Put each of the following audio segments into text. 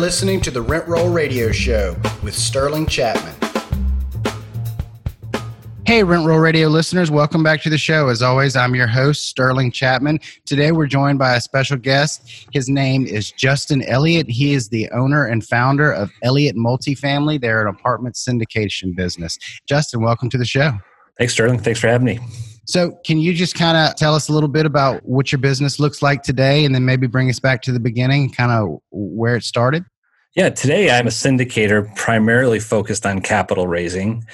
listening to the Rent Roll Radio Show with Sterling Chapman. Hey, Rent Roll Radio listeners, welcome back to the show. As always, I'm your host, Sterling Chapman. Today, we're joined by a special guest. His name is Justin Elliott. He is the owner and founder of Elliott Multifamily. They're an apartment syndication business. Justin, welcome to the show. Thanks, Sterling. Thanks for having me. So, can you just kind of tell us a little bit about what your business looks like today and then maybe bring us back to the beginning, kind of where it started? Yeah, today I'm a syndicator primarily focused on capital raising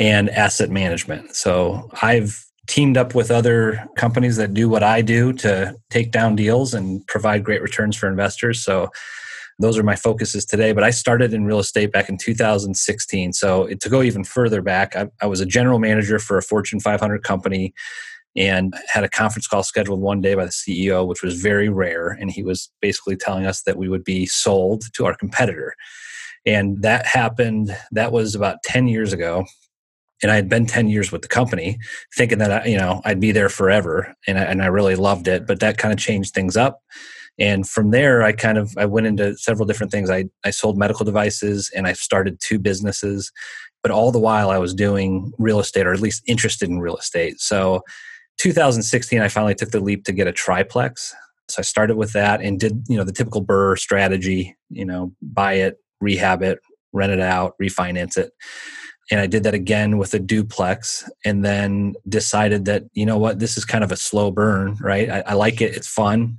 and asset management. So, I've teamed up with other companies that do what I do to take down deals and provide great returns for investors. So, those are my focuses today. But I started in real estate back in 2016. So to go even further back, I, I was a general manager for a Fortune 500 company and had a conference call scheduled one day by the CEO, which was very rare. And he was basically telling us that we would be sold to our competitor. And that happened, that was about 10 years ago. And I had been 10 years with the company thinking that, I, you know, I'd be there forever. And I, and I really loved it. But that kind of changed things up and from there i kind of i went into several different things i, I sold medical devices and i started two businesses but all the while i was doing real estate or at least interested in real estate so 2016 i finally took the leap to get a triplex so i started with that and did you know the typical BRRRR strategy you know buy it rehab it rent it out refinance it and I did that again with a duplex and then decided that, you know what, this is kind of a slow burn, right? I, I like it. It's fun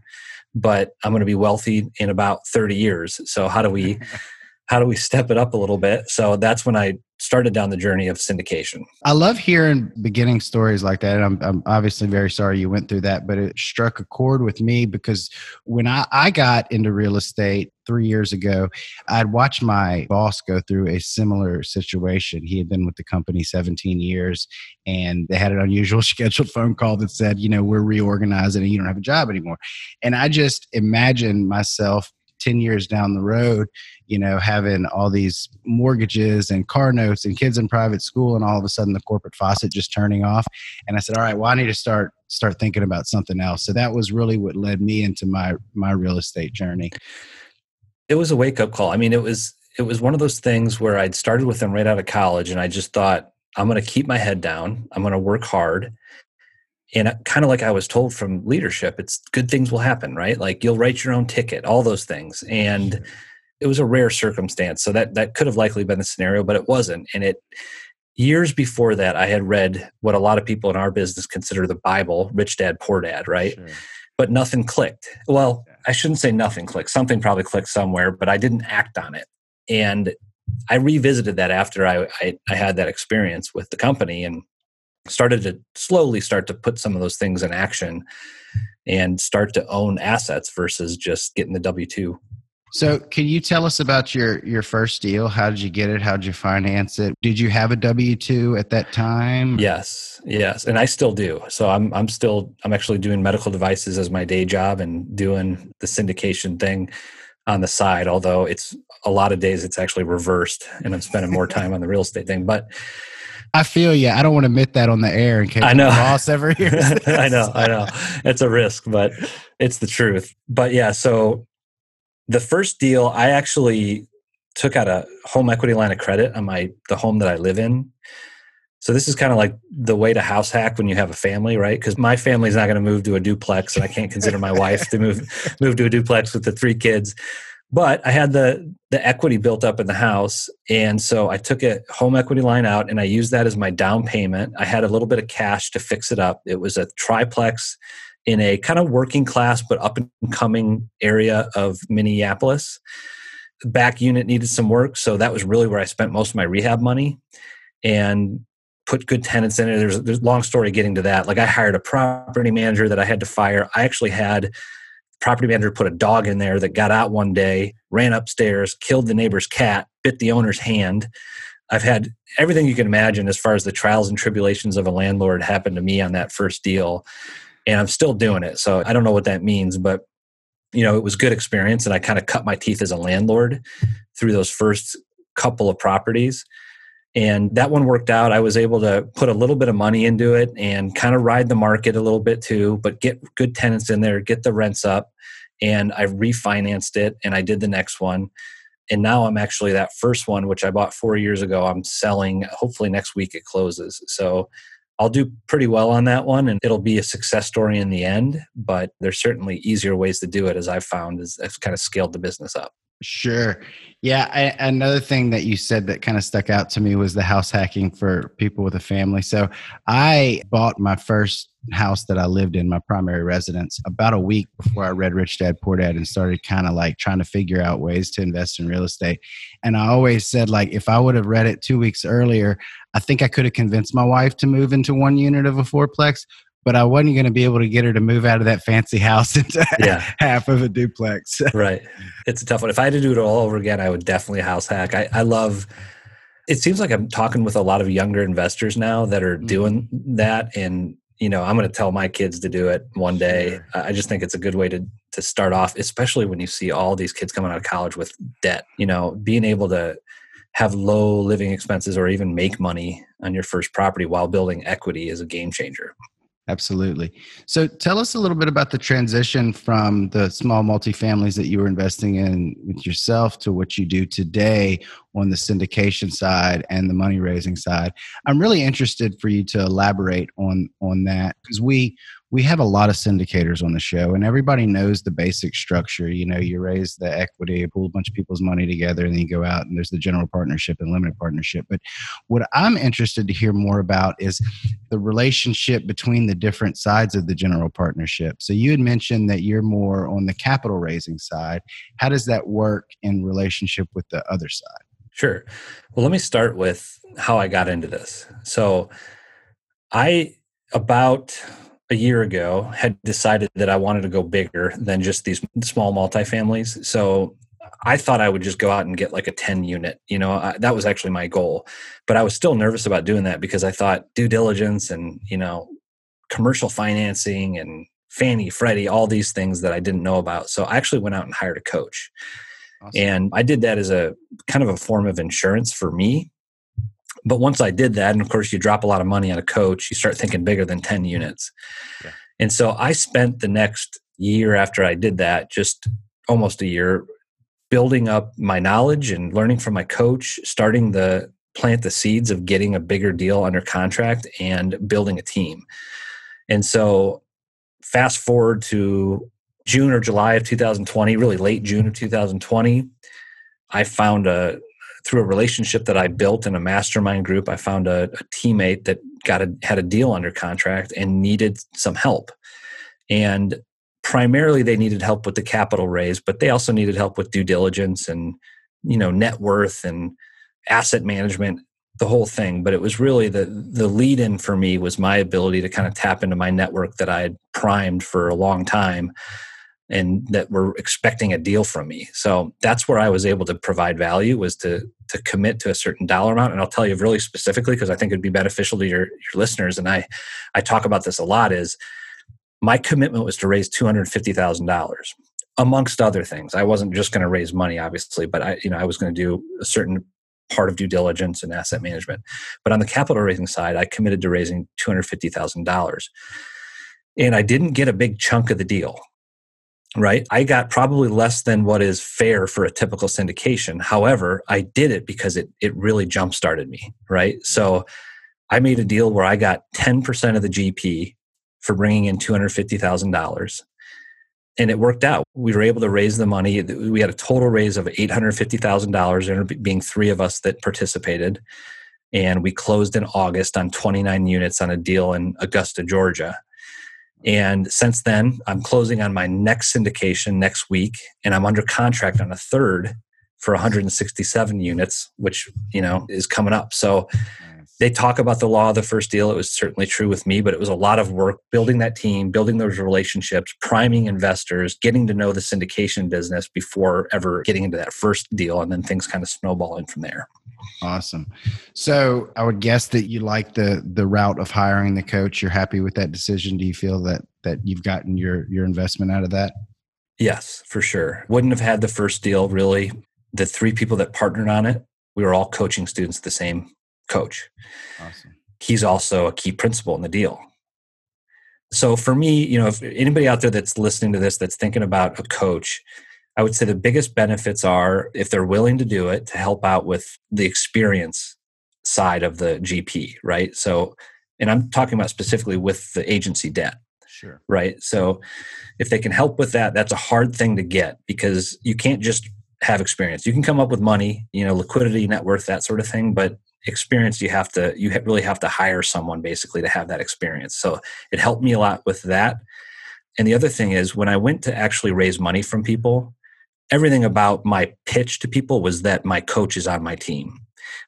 but I'm going to be wealthy in about 30 years. So how do we how do we step it up a little bit? So that's when I started down the journey of syndication. I love hearing beginning stories like that. I'm, I'm obviously very sorry you went through that, but it struck a chord with me because when I, I got into real estate three years ago, I'd watched my boss go through a similar situation. He had been with the company 17 years and they had an unusual scheduled phone call that said, you know, we're reorganizing and you don't have a job anymore. And I just imagined myself 10 years down the road, you know, having all these mortgages and car notes and kids in private school and all of a sudden the corporate faucet just turning off. And I said, all right, well, I need to start start thinking about something else. So that was really what led me into my my real estate journey. It was a wake up call. I mean, it was it was one of those things where I'd started with them right out of college and I just thought, I'm going to keep my head down. I'm going to work hard and uh, kind of like I was told from leadership, it's good things will happen, right? Like you'll write your own ticket, all those things. And it was a rare circumstance. So that that could have likely been the scenario, but it wasn't. And it years before that, I had read what a lot of people in our business consider the Bible, rich dad, poor dad, right? Sure. But nothing clicked. Well, I shouldn't say nothing clicked. Something probably clicked somewhere, but I didn't act on it. And I revisited that after I, I, I had that experience with the company and started to slowly start to put some of those things in action and start to own assets versus just getting the W two. So, can you tell us about your your first deal? How did you get it? How did you finance it? Did you have a W two at that time? Yes, yes, and I still do. So I'm I'm still I'm actually doing medical devices as my day job and doing the syndication thing on the side. Although it's a lot of days it's actually reversed, and I'm spending more time on the real estate thing. But I feel you. I don't want to admit that on the air in case I know. boss ever hears. I know, I know. It's a risk, but it's the truth. But yeah, so the first deal, I actually took out a home equity line of credit on my the home that I live in. So this is kind of like the way to house hack when you have a family, right? Because my family's not going to move to a duplex, and I can't consider my wife to move move to a duplex with the three kids but I had the the equity built up in the house, and so I took a home equity line out and I used that as my down payment. I had a little bit of cash to fix it up. It was a triplex in a kind of working class but up and coming area of Minneapolis. The back unit needed some work, so that was really where I spent most of my rehab money, and put good tenants in it. There's there's a long story getting to that. Like I hired a property manager that I had to fire. I actually had property manager put a dog in there that got out one day, ran upstairs, killed the neighbor's cat, bit the owner's hand. I've had everything you can imagine as far as the trials and tribulations of a landlord happened to me on that first deal. And I'm still doing it. So I don't know what that means, but you know, it was good experience and I kind of cut my teeth as a landlord through those first couple of properties and that one worked out i was able to put a little bit of money into it and kind of ride the market a little bit too but get good tenants in there get the rents up and i refinanced it and i did the next one and now I'm actually that first one, which I bought four years ago. I'm selling. Hopefully next week it closes. So I'll do pretty well on that one, and it'll be a success story in the end. But there's certainly easier ways to do it, as I've found, as I've kind of scaled the business up. Sure. Yeah. I, another thing that you said that kind of stuck out to me was the house hacking for people with a family. So I bought my first house that I lived in, my primary residence, about a week before I read Rich Dad Poor Dad and started kind of like trying to figure out ways to invest in real estate. And I always said, like, if I would have read it two weeks earlier, I think I could have convinced my wife to move into one unit of a fourplex but I wasn't going to be able to get her to move out of that fancy house into yeah. half of a duplex. right. It's a tough one. If I had to do it all over again, I would definitely house hack. I, I love it seems like I'm talking with a lot of younger investors now that are mm-hmm. doing that. And, you know, I'm going to tell my kids to do it one day. Sure. I just think it's a good way to, to start off, especially when you see all these kids coming out of college with debt, you know, being able to have low living expenses or even make money on your first property while building equity is a game changer. Absolutely. So tell us a little bit about the transition from the small multifamilies that you were investing in with yourself to what you do today on the syndication side and the money raising side. I'm really interested for you to elaborate on on that because we we have a lot of syndicators on the show and everybody knows the basic structure. You know you raise the equity pull a bunch of people's money together and then you go out and there's the general partnership and limited partnership. But what i'm interested to hear more about is the relationship between the different sides of the general partnership. So you had mentioned that you're more on the capital raising side. How does that work in relationship with the other side sure well let me start with how i got into this so i about a year ago had decided that I wanted to go bigger than just these small multifamilies. So I thought I would just go out and get like a 10 unit. You know, I, that was actually my goal. But I was still nervous about doing that because I thought due diligence and, you know, commercial financing and Fannie, Freddie, all these things that I didn't know about. So I actually went out and hired a coach. Awesome. And I did that as a kind of a form of insurance for me but once I did that, and of course, you drop a lot of money on a coach, you start thinking bigger than 10 units. Yeah. And so I spent the next year after I did that, just almost a year, building up my knowledge and learning from my coach, starting the plant the seeds of getting a bigger deal under contract and building a team. And so fast forward to June or July of 2020, really late June of 2020, I found a through a relationship that I built in a mastermind group, I found a, a teammate that got a, had a deal under contract and needed some help. And primarily they needed help with the capital raise, but they also needed help with due diligence and you know net worth and asset management the whole thing but it was really the the lead in for me was my ability to kind of tap into my network that i had primed for a long time and that were expecting a deal from me. So that's where I was able to provide value was to to commit to a certain dollar amount. And I'll tell you really specifically because I think it'd be beneficial to your your listeners. And I I talk about this a lot. Is my commitment was to raise two hundred fifty thousand dollars amongst other things. I wasn't just going to raise money, obviously, but I you know I was going to do a certain part of due diligence and asset management. But on the capital raising side, I committed to raising two hundred fifty thousand dollars. And I didn't get a big chunk of the deal right? I got probably less than what is fair for a typical syndication. However, I did it because it it really jump started me, right? So I made a deal where I got 10% of the GP for bringing in $250,000 and it worked out. We were able to raise the money. We had a total raise of $850,000 there being 3 of us that participated and we closed in August on 29 units on a deal in Augusta, Georgia and since then, I'm closing on my next syndication next week, and I'm under contract on a third for 167 units, which you know is coming up. So they talk about the law of the first deal. It was certainly true with me, but it was a lot of work building that team, building those relationships, priming investors, getting to know the syndication business before ever getting into that first deal, and then things kind of snowballing from there. Awesome. So I would guess that you like the the route of hiring the coach. You're happy with that decision. Do you feel that that you've gotten your your investment out of that? Yes, for sure. Wouldn't have had the first deal really. The three people that partnered on it, we were all coaching students the same coach. Awesome. He's also a key principal in the deal. So for me, you know, if anybody out there that's listening to this that's thinking about a coach, I would say the biggest benefits are if they're willing to do it to help out with the experience side of the GP, right? So, and I'm talking about specifically with the agency debt. Sure. Right. So, if they can help with that, that's a hard thing to get because you can't just have experience. You can come up with money, you know, liquidity, net worth, that sort of thing, but experience you have to you really have to hire someone basically to have that experience. So, it helped me a lot with that. And the other thing is when I went to actually raise money from people, everything about my pitch to people was that my coach is on my team.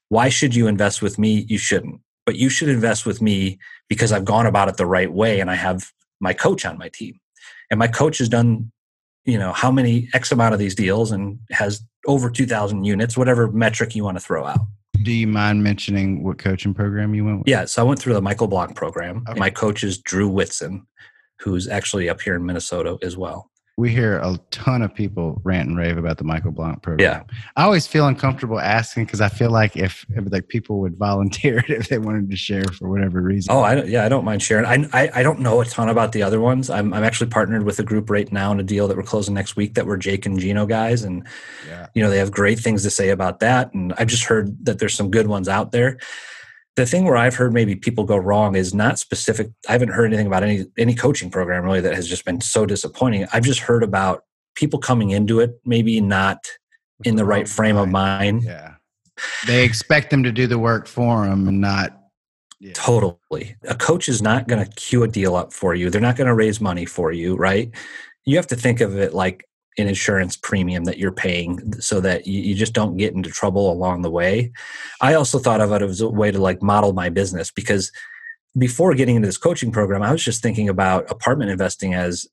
Why should you invest with me? You shouldn't. But you should invest with me because I've gone about it the right way and I have my coach on my team. And my coach has done, you know, how many X amount of these deals and has over 2,000 units, whatever metric you want to throw out. Do you mind mentioning what coaching program you went with? Yeah, so I went through the Michael Blank program. Okay. My coach is Drew Whitson, who's actually up here in Minnesota as well we hear a ton of people rant and rave about the Michael Blank program. Yeah. I always feel uncomfortable asking because I feel like if, if, like people would volunteer it if they wanted to share for whatever reason. Oh, I yeah, I don't mind sharing. I, I, I don't know a ton about the other ones. I'm I'm actually partnered with a group right now in a deal that we're closing next week that we're Jake and Gino guys, and yeah. you know they have great things to say about that. And I've just heard that there's some good ones out there the thing where I've heard maybe people go wrong is not specific. I haven't heard anything about any any coaching program really that has just been so disappointing. I've just heard about people coming into it maybe not in the right frame of mind. Yeah, they expect them to do the work for them and not. Yeah. Totally, a coach is not going to queue a deal up for you. They're not going to raise money for you, right? You have to think of it like an insurance premium that you're paying so that you, you, just don't get into trouble along the way. I also thought of it as a way to like model my business because before getting into this coaching program, I was just thinking about apartment investing as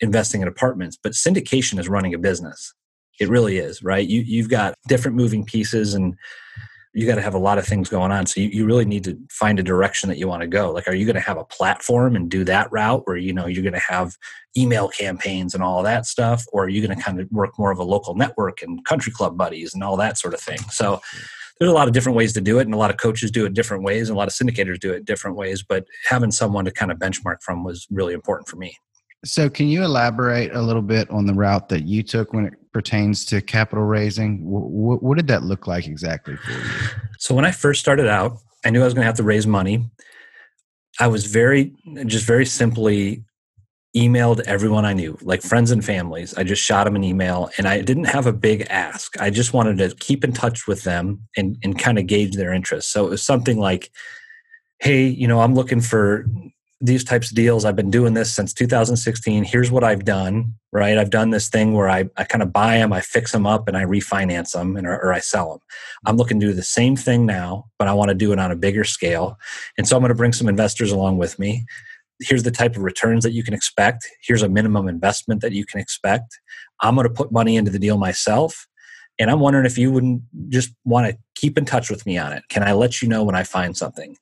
investing in apartments, but syndication is running a business. It really is, right? You you've got different moving pieces and you got to have a lot of things going on. So you, you really need to find a direction that you want to go. Like, are you going to have a platform and do that route where, you know, you're going to have email campaigns and all that stuff? Or are you going to kind of work more of a local network and country club buddies and all that sort of thing? So there's a lot of different ways to do it. And a lot of coaches do it different ways. And a lot of syndicators do it different ways. But having someone to kind of benchmark from was really important for me. So, can you elaborate a little bit on the route that you took when it pertains to capital raising? What, what did that look like exactly for you? So, when I first started out, I knew I was going to have to raise money. I was very, just very simply emailed everyone I knew, like friends and families. I just shot them an email and I didn't have a big ask. I just wanted to keep in touch with them and, and kind of gauge their interest. So, it was something like, hey, you know, I'm looking for these types of deals. I've been doing this since 2016. Here's what I've done, right? I've done this thing where I, I kind of buy them, I fix them up, and I refinance them and, or, or I sell them. I'm looking to do the same thing now, but I want to do it on a bigger scale. And so I'm going to bring some investors along with me. Here's the type of returns that you can expect. Here's a minimum investment that you can expect. I'm going to put money into the deal myself. And I'm wondering if you wouldn't just want to keep in touch with me on it. Can I let you know when I find something?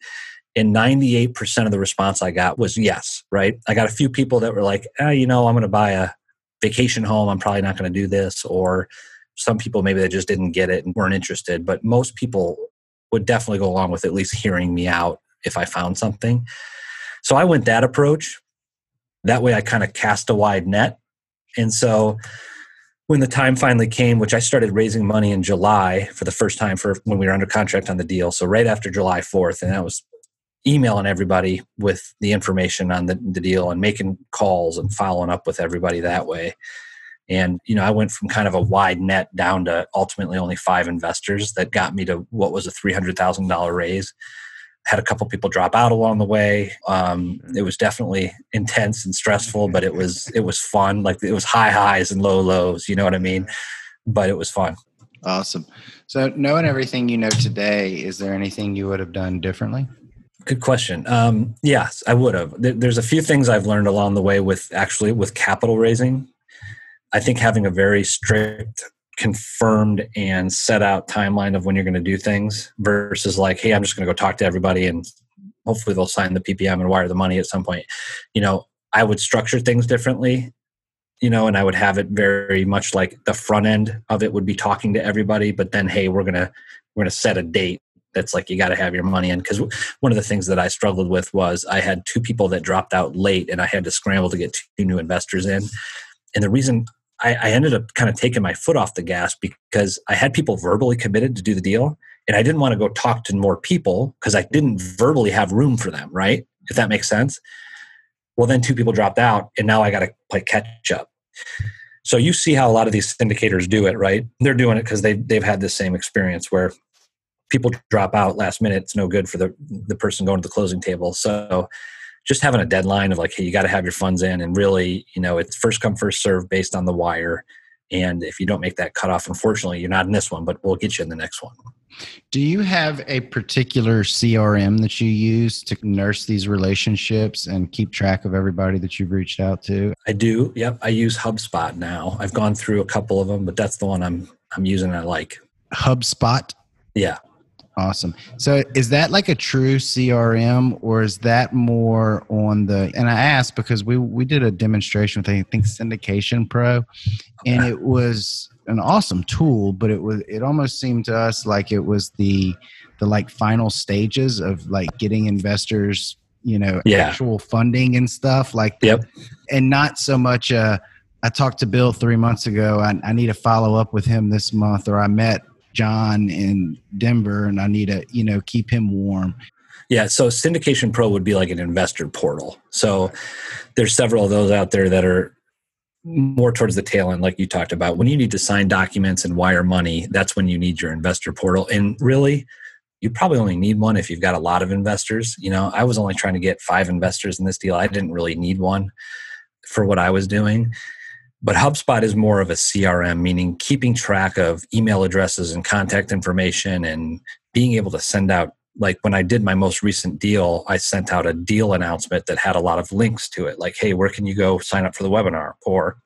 And 98% of the response I got was yes, right? I got a few people that were like, eh, you know, I'm going to buy a vacation home. I'm probably not going to do this. Or some people maybe they just didn't get it and weren't interested. But most people would definitely go along with at least hearing me out if I found something. So I went that approach. That way I kind of cast a wide net. And so when the time finally came, which I started raising money in July for the first time for when we were under contract on the deal. So right after July 4th, and that was emailing everybody with the information on the, the deal and making calls and following up with everybody that way. And, you know, I went from kind of a wide net down to ultimately only five investors that got me to what was a $300,000 raise. Had a couple people drop out along the way. Um, mm-hmm. it was definitely intense and stressful, but it was it was fun. Like it was high highs and low lows. You know what I mean? But it was fun. Awesome. So, knowing everything you know today, is there anything you would have done differently? Good question. Um, yes, I would have. There's a few things I've learned along the way with actually with capital raising. I think having a very strict, confirmed, and set out timeline of when you're going to do things versus like, hey, I'm just going to go talk to everybody and hopefully they'll sign the PPM and wire the money at some point. You know, I would structure things differently. You know, and I would have it very much like the front end of it would be talking to everybody, but then hey, we're gonna we're gonna set a date that's like you got to have your money in because one of the things that i struggled with was i had two people that dropped out late and i had to scramble to get two new investors in and the reason I, I ended up kind of taking my foot off the gas because I had people verbally committed to do the deal. And I didn't want to go talk to more people because I didn't verbally have room for them, right? If that makes sense. Well, then two people dropped out, and now I got to play catch up. So you see how a lot of these syndicators do it, right? They're doing it because they they've had this same experience where people drop out last minute. It's no good for the the person going to the closing table. So just having a deadline of like, hey, you got to have your funds in, and really, you know, it's first come first serve based on the wire. And if you don't make that cutoff, unfortunately, you're not in this one, but we'll get you in the next one. Do you have a particular CRM that you use to nurse these relationships and keep track of everybody that you've reached out to? I do. Yep. I use HubSpot now. I've gone through a couple of them, but that's the one I'm I'm using I like. HubSpot? Yeah. Awesome. So is that like a true CRM or is that more on the and I asked because we we did a demonstration with I think Syndication Pro and it was an awesome tool, but it was it almost seemed to us like it was the the like final stages of like getting investors, you know, yeah. actual funding and stuff like that. Yep. And not so much uh I talked to Bill three months ago. I, I need to follow up with him this month, or I met John in Denver, and I need to you know keep him warm. Yeah, so Syndication Pro would be like an investor portal. So there's several of those out there that are more towards the tail end, like you talked about. When you need to sign documents and wire money, that's when you need your investor portal. And really, you probably only need one if you've got a lot of investors. You know, I was only trying to get five investors in this deal. I didn't really need one for what I was doing. But HubSpot is more of a CRM, meaning keeping track of email addresses and contact information and being able to send out. Like when I did my most recent deal, I sent out a deal announcement that had a lot of links to it, like, hey, where can you go sign up for the webinar? Or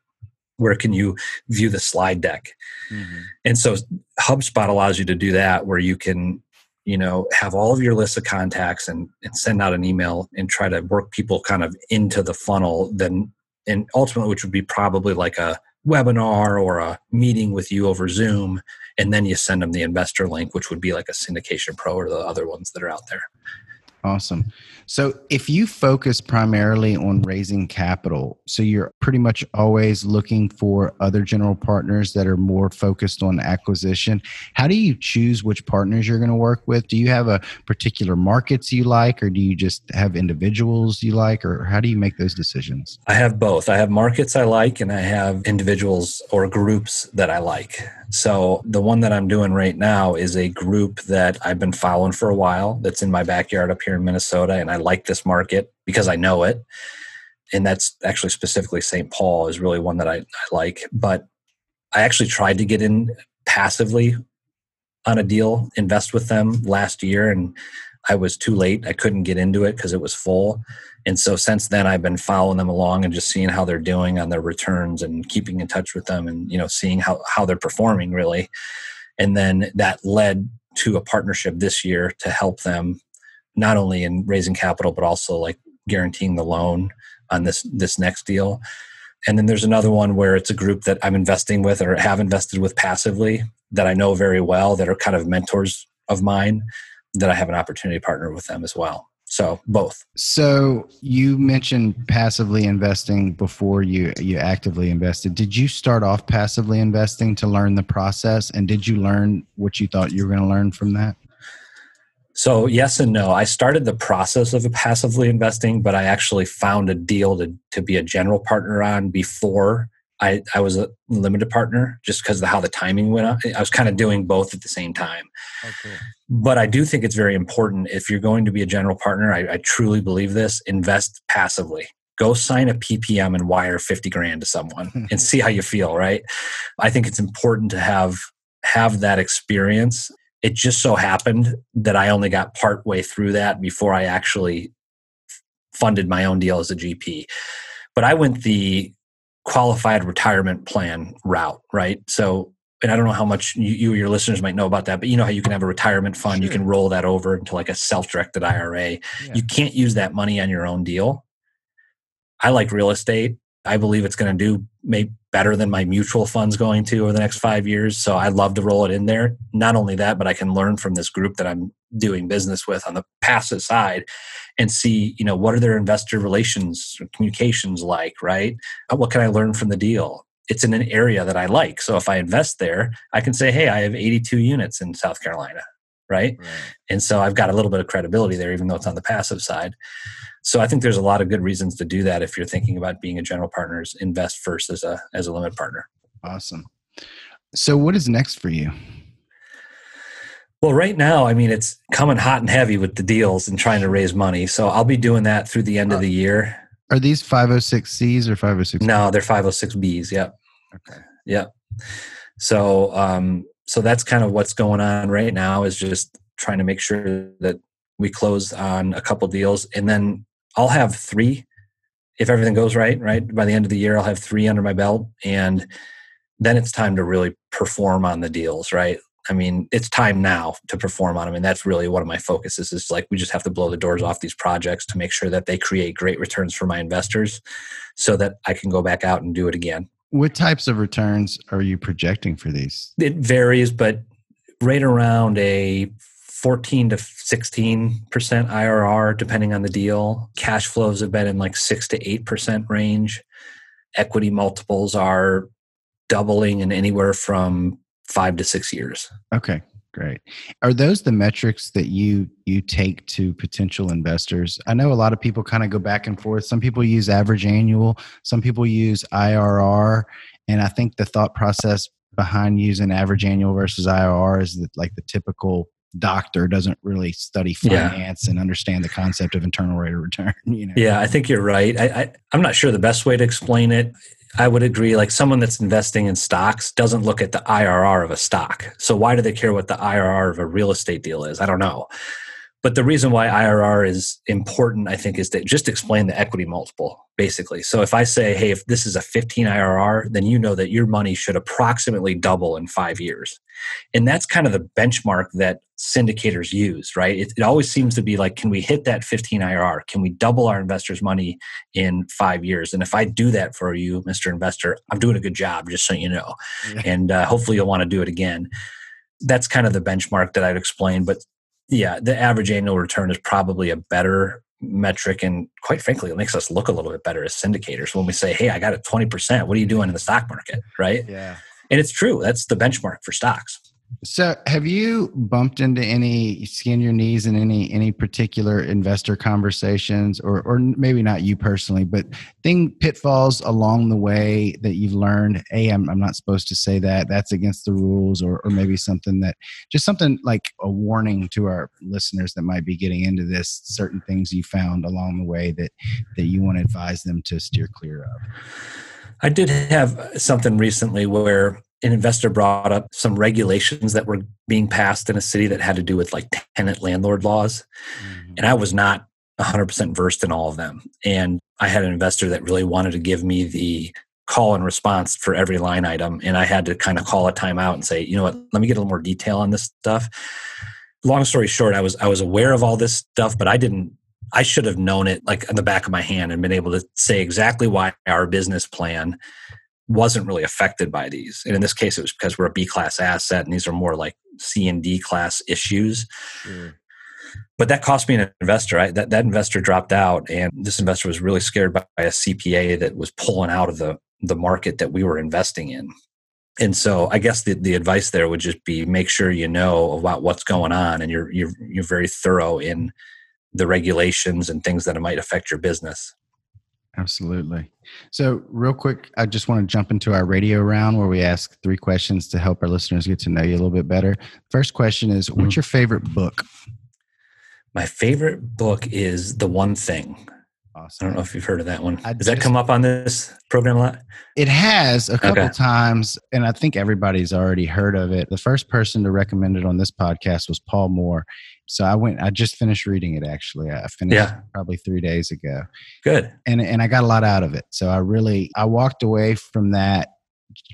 where can you view the slide deck? Mm-hmm. And so HubSpot allows you to do that where you can you know have all of your lists of contacts and, and send out an email and try to work people kind of into the funnel then and ultimately which would be probably like a webinar or a meeting with you over zoom and then you send them the investor link which would be like a syndication pro or the other ones that are out there Awesome. So, if you focus primarily on raising capital, so you're pretty much always looking for other general partners that are more focused on acquisition, how do you choose which partners you're going to work with? Do you have a particular markets you like, or do you just have individuals you like, or how do you make those decisions? I have both. I have markets I like, and I have individuals or groups that I like. So the one that I'm doing right now is a group that I've been following for a while that's in my backyard up here in Minnesota. And I like this market because I know it. And that's actually specifically St. Paul is really one that I, I like. But I actually tried to get in passively on a deal, invest with them last year. And I was too late. I couldn't get into it because it was full. And so since then, I've been following them along and just seeing how they're doing on their returns and keeping in touch with them and, you know, seeing how, how they're performing really. And then that led to a partnership this year to help them not only in raising capital, but also like guaranteeing the loan on this, this next deal. And then there's another one where it's a group that I'm investing with or have invested with passively that I know very well that are kind of mentors of mine that I have an opportunity to partner with them as well. So both. So you mentioned passively investing before you you actively invested. Did you start off passively investing to learn the process and did you learn what you thought you were going to learn from that? So yes and no. I started the process of passively investing, but I actually found a deal to to be a general partner on before I, I was a limited partner just because of how the timing went up. I was kind of doing both at the same time. Oh, okay. But I do think it's very important if you're going to be a general partner, I, I truly believe this, invest passively. Go sign a PPM and wire 50 grand to someone and see how you feel, right? I think it's important to have have that experience. It just so happened that I only got part way through that before I actually funded my own deal as a GP. But I went the qualified retirement plan route, right? So, and I don't know how much you, you or your listeners might know about that, but you know how you can have a retirement fund, sure. you can roll that over into like a self-directed IRA. Yeah. You can't use that money on your own deal. I like real estate. I believe it's going to do maybe better than my mutual funds going to over the next five years. So I'd love to roll it in there. Not only that, but I can learn from this group that I'm doing business with on the passive side and see you know what are their investor relations communications like right uh, what can i learn from the deal it's in an area that I like. So if I invest there, I can say, hey, I have 82 units in South Carolina, right? right? And so I've got a little bit of credibility there, even though it's on the passive side. So I think there's a lot of good reasons to do that if you're thinking about being a general partners, invest first as a as a limit partner. Awesome. So what is next for you? Well, right now, I mean, it's coming hot and heavy with the deals and trying to raise money. So I'll be doing that through the end of the year. Are these 506Cs or 506? No, they're 506Bs. Yep. Okay. Yep. So, um, so that's kind of what's going on right now is just trying to make sure that we close on a couple deals and then I'll have three if everything goes right, right? By the end of the year, I'll have three under my belt and then it's time to really perform on the deals, right? I mean, it's time now to perform on them. And that's really one of my focuses is like, we just have to blow the doors off these projects to make sure that they create great returns for my investors so that I can go back out and do it again. What types of returns are you projecting for these? It varies, but right around a 14 to 16% IRR, depending on the deal. Cash flows have been in like 6 to 8% range. Equity multiples are doubling in anywhere from five to six years. Okay, great. Are those the metrics that you you take to potential investors? I know a lot of people kind of go back and forth. Some people use average annual, some people use IRR, and I think the thought process behind using average annual versus IRR is that like the typical doctor doesn't really study finance yeah. and understand the concept of internal rate of return. You know? Yeah, I think you're right. I, I, I'm not sure the best way to explain it. I would agree. Like someone that's investing in stocks doesn't look at the IRR of a stock. So why do they care what the IRR of a real estate deal is? I don't know. But the reason why IRR is important, I think, is to just explain the equity multiple, basically. So if I say, hey, if this is a 15 IRR, then you know that your money should approximately double in five years. And that's kind of the benchmark that syndicators use, right? It, it always seems to be like, can we hit that 15 IRR? Can we double our investors' money in five years? And if I do that for you, Mr. Investor, I'm doing a good job, just so you know. Yeah. And uh, hopefully you'll want to do it again that's kind of the benchmark that I'd explain. But yeah, the average annual return is probably a better metric and quite frankly it makes us look a little bit better as syndicators when we say hey i got it 20% what are you doing in the stock market right yeah and it's true that's the benchmark for stocks so, have you bumped into any skin your knees in any any particular investor conversations, or or maybe not you personally, but thing pitfalls along the way that you've learned? Hey, I'm I'm not supposed to say that. That's against the rules, or or maybe something that just something like a warning to our listeners that might be getting into this. Certain things you found along the way that that you want to advise them to steer clear of. I did have something recently where an investor brought up some regulations that were being passed in a city that had to do with like tenant landlord laws. Mm-hmm. And I was not 100% versed in all of them. And I had an investor that really wanted to give me the call and response for every line item. And I had to kind of call a timeout and say, you know what, let me get a little more detail on this stuff. Long story short, I was I was aware of all this stuff, but I didn't I should have known it like on the back of my hand and been able to say exactly why our business plan wasn't really affected by these. And in this case, it was because we're a B class asset and these are more like C and D class issues. Mm. But that cost me an investor. I, that, that investor dropped out, and this investor was really scared by a CPA that was pulling out of the, the market that we were investing in. And so I guess the, the advice there would just be make sure you know about what's going on and you're, you're, you're very thorough in the regulations and things that might affect your business. Absolutely. So, real quick, I just want to jump into our radio round where we ask three questions to help our listeners get to know you a little bit better. First question is What's mm-hmm. your favorite book? My favorite book is The One Thing Awesome. I don't know if you've heard of that one. I Does just, that come up on this program a lot? It has a couple okay. times, and I think everybody's already heard of it. The first person to recommend it on this podcast was Paul Moore. So I went. I just finished reading it. Actually, I finished yeah. probably three days ago. Good. And and I got a lot out of it. So I really I walked away from that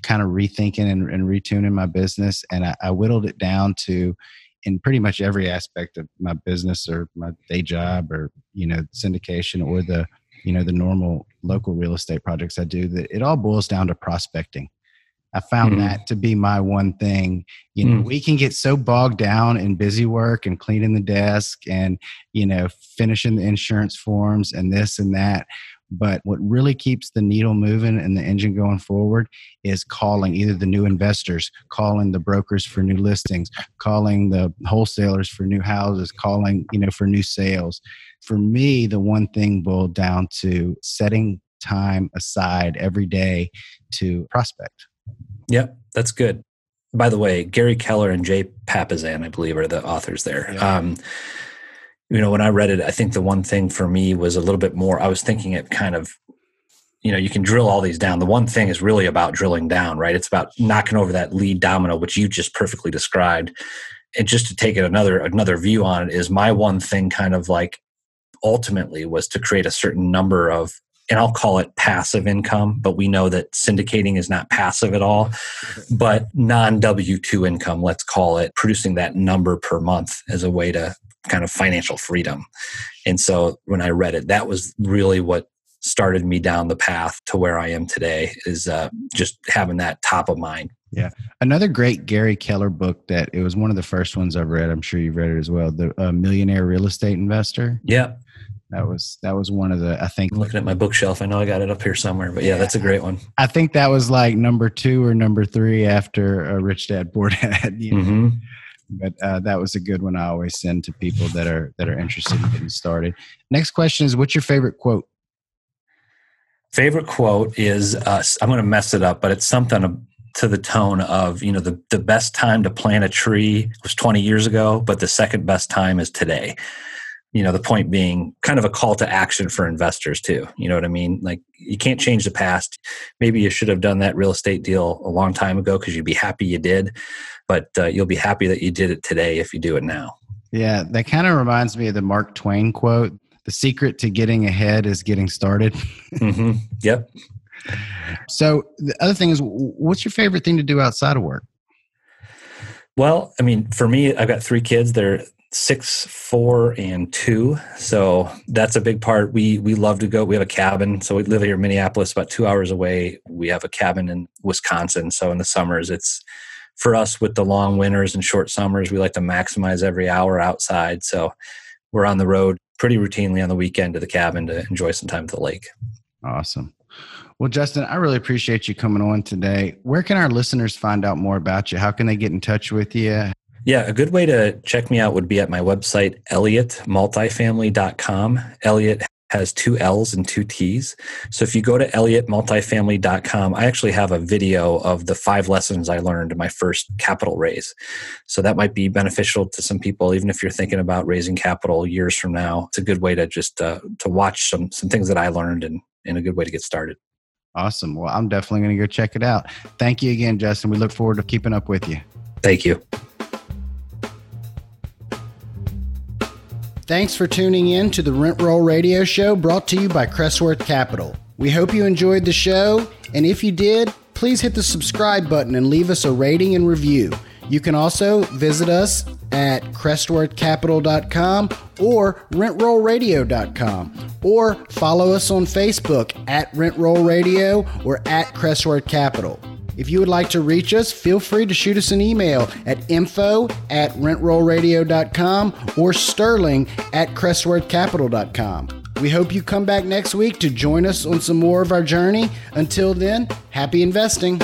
kind of rethinking and, and retuning my business, and I, I whittled it down to in pretty much every aspect of my business or my day job or you know syndication or the you know the normal local real estate projects i do that it all boils down to prospecting i found mm. that to be my one thing you know mm. we can get so bogged down in busy work and cleaning the desk and you know finishing the insurance forms and this and that But what really keeps the needle moving and the engine going forward is calling either the new investors, calling the brokers for new listings, calling the wholesalers for new houses, calling, you know, for new sales. For me, the one thing boiled down to setting time aside every day to prospect. Yep, that's good. By the way, Gary Keller and Jay Papasan, I believe, are the authors there. Yeah. Um, you know, when I read it, I think the one thing for me was a little bit more. I was thinking it kind of, you know, you can drill all these down. The one thing is really about drilling down, right? It's about knocking over that lead domino, which you just perfectly described. And just to take it another another view on it is my one thing, kind of like ultimately was to create a certain number of and I'll call it passive income, but we know that syndicating is not passive at all, but non W 2 income, let's call it, producing that number per month as a way to kind of financial freedom. And so when I read it, that was really what started me down the path to where I am today is uh, just having that top of mind. Yeah. Another great Gary Keller book that it was one of the first ones I've read. I'm sure you've read it as well. The uh, Millionaire Real Estate Investor. Yeah. That was that was one of the I think I'm looking at my bookshelf. I know I got it up here somewhere, but yeah, that's a great one. I think that was like number two or number three after uh, Rich Dad Poor Dad. You know? mm-hmm. But uh, that was a good one. I always send to people that are that are interested in getting started. Next question is, what's your favorite quote? Favorite quote is uh, I'm going to mess it up, but it's something to the tone of you know the the best time to plant a tree was 20 years ago, but the second best time is today you know the point being kind of a call to action for investors too you know what i mean like you can't change the past maybe you should have done that real estate deal a long time ago because you'd be happy you did but uh, you'll be happy that you did it today if you do it now yeah that kind of reminds me of the mark twain quote the secret to getting ahead is getting started mm-hmm. yep so the other thing is what's your favorite thing to do outside of work well, I mean, for me, I've got three kids. They're six, four, and two. So that's a big part. We we love to go. We have a cabin. So we live here in Minneapolis, about two hours away. We have a cabin in Wisconsin. So in the summers, it's for us with the long winters and short summers. We like to maximize every hour outside. So we're on the road pretty routinely on the weekend to the cabin to enjoy some time at the lake. Awesome. Well, Justin, I really appreciate you coming on today. Where can our listeners find out more about you? How can they get in touch with you? Yeah, a good way to check me out would be at my website, elliottmultifamily.com. Elliott has two L's and two T's. So if you go to elliottmultifamily.com, I actually have a video of the five lessons I learned in my first capital raise. So that might be beneficial to some people, even if you're thinking about raising capital years from now. It's a good way to just uh, to watch some some things that I learned and, and a good way to get started. Awesome. Well, I'm definitely going to go check it out. Thank you again, Justin. We look forward to keeping up with you. Thank you. Thanks for tuning in to the Rent Roll Radio Show brought to you by Crestworth Capital. We hope you enjoyed the show, and if you did, please hit the subscribe button and leave us a rating and review. You can also visit us at crestworthcapital.com or rentrollradio.com or follow us on Facebook at Rentroll Radio or at Crestworth Capital. If you would like to reach us, feel free to shoot us an email at info at rentrollradio.com or sterling at crestworthcapital.com. We hope you come back next week to join us on some more of our journey. Until then, happy investing.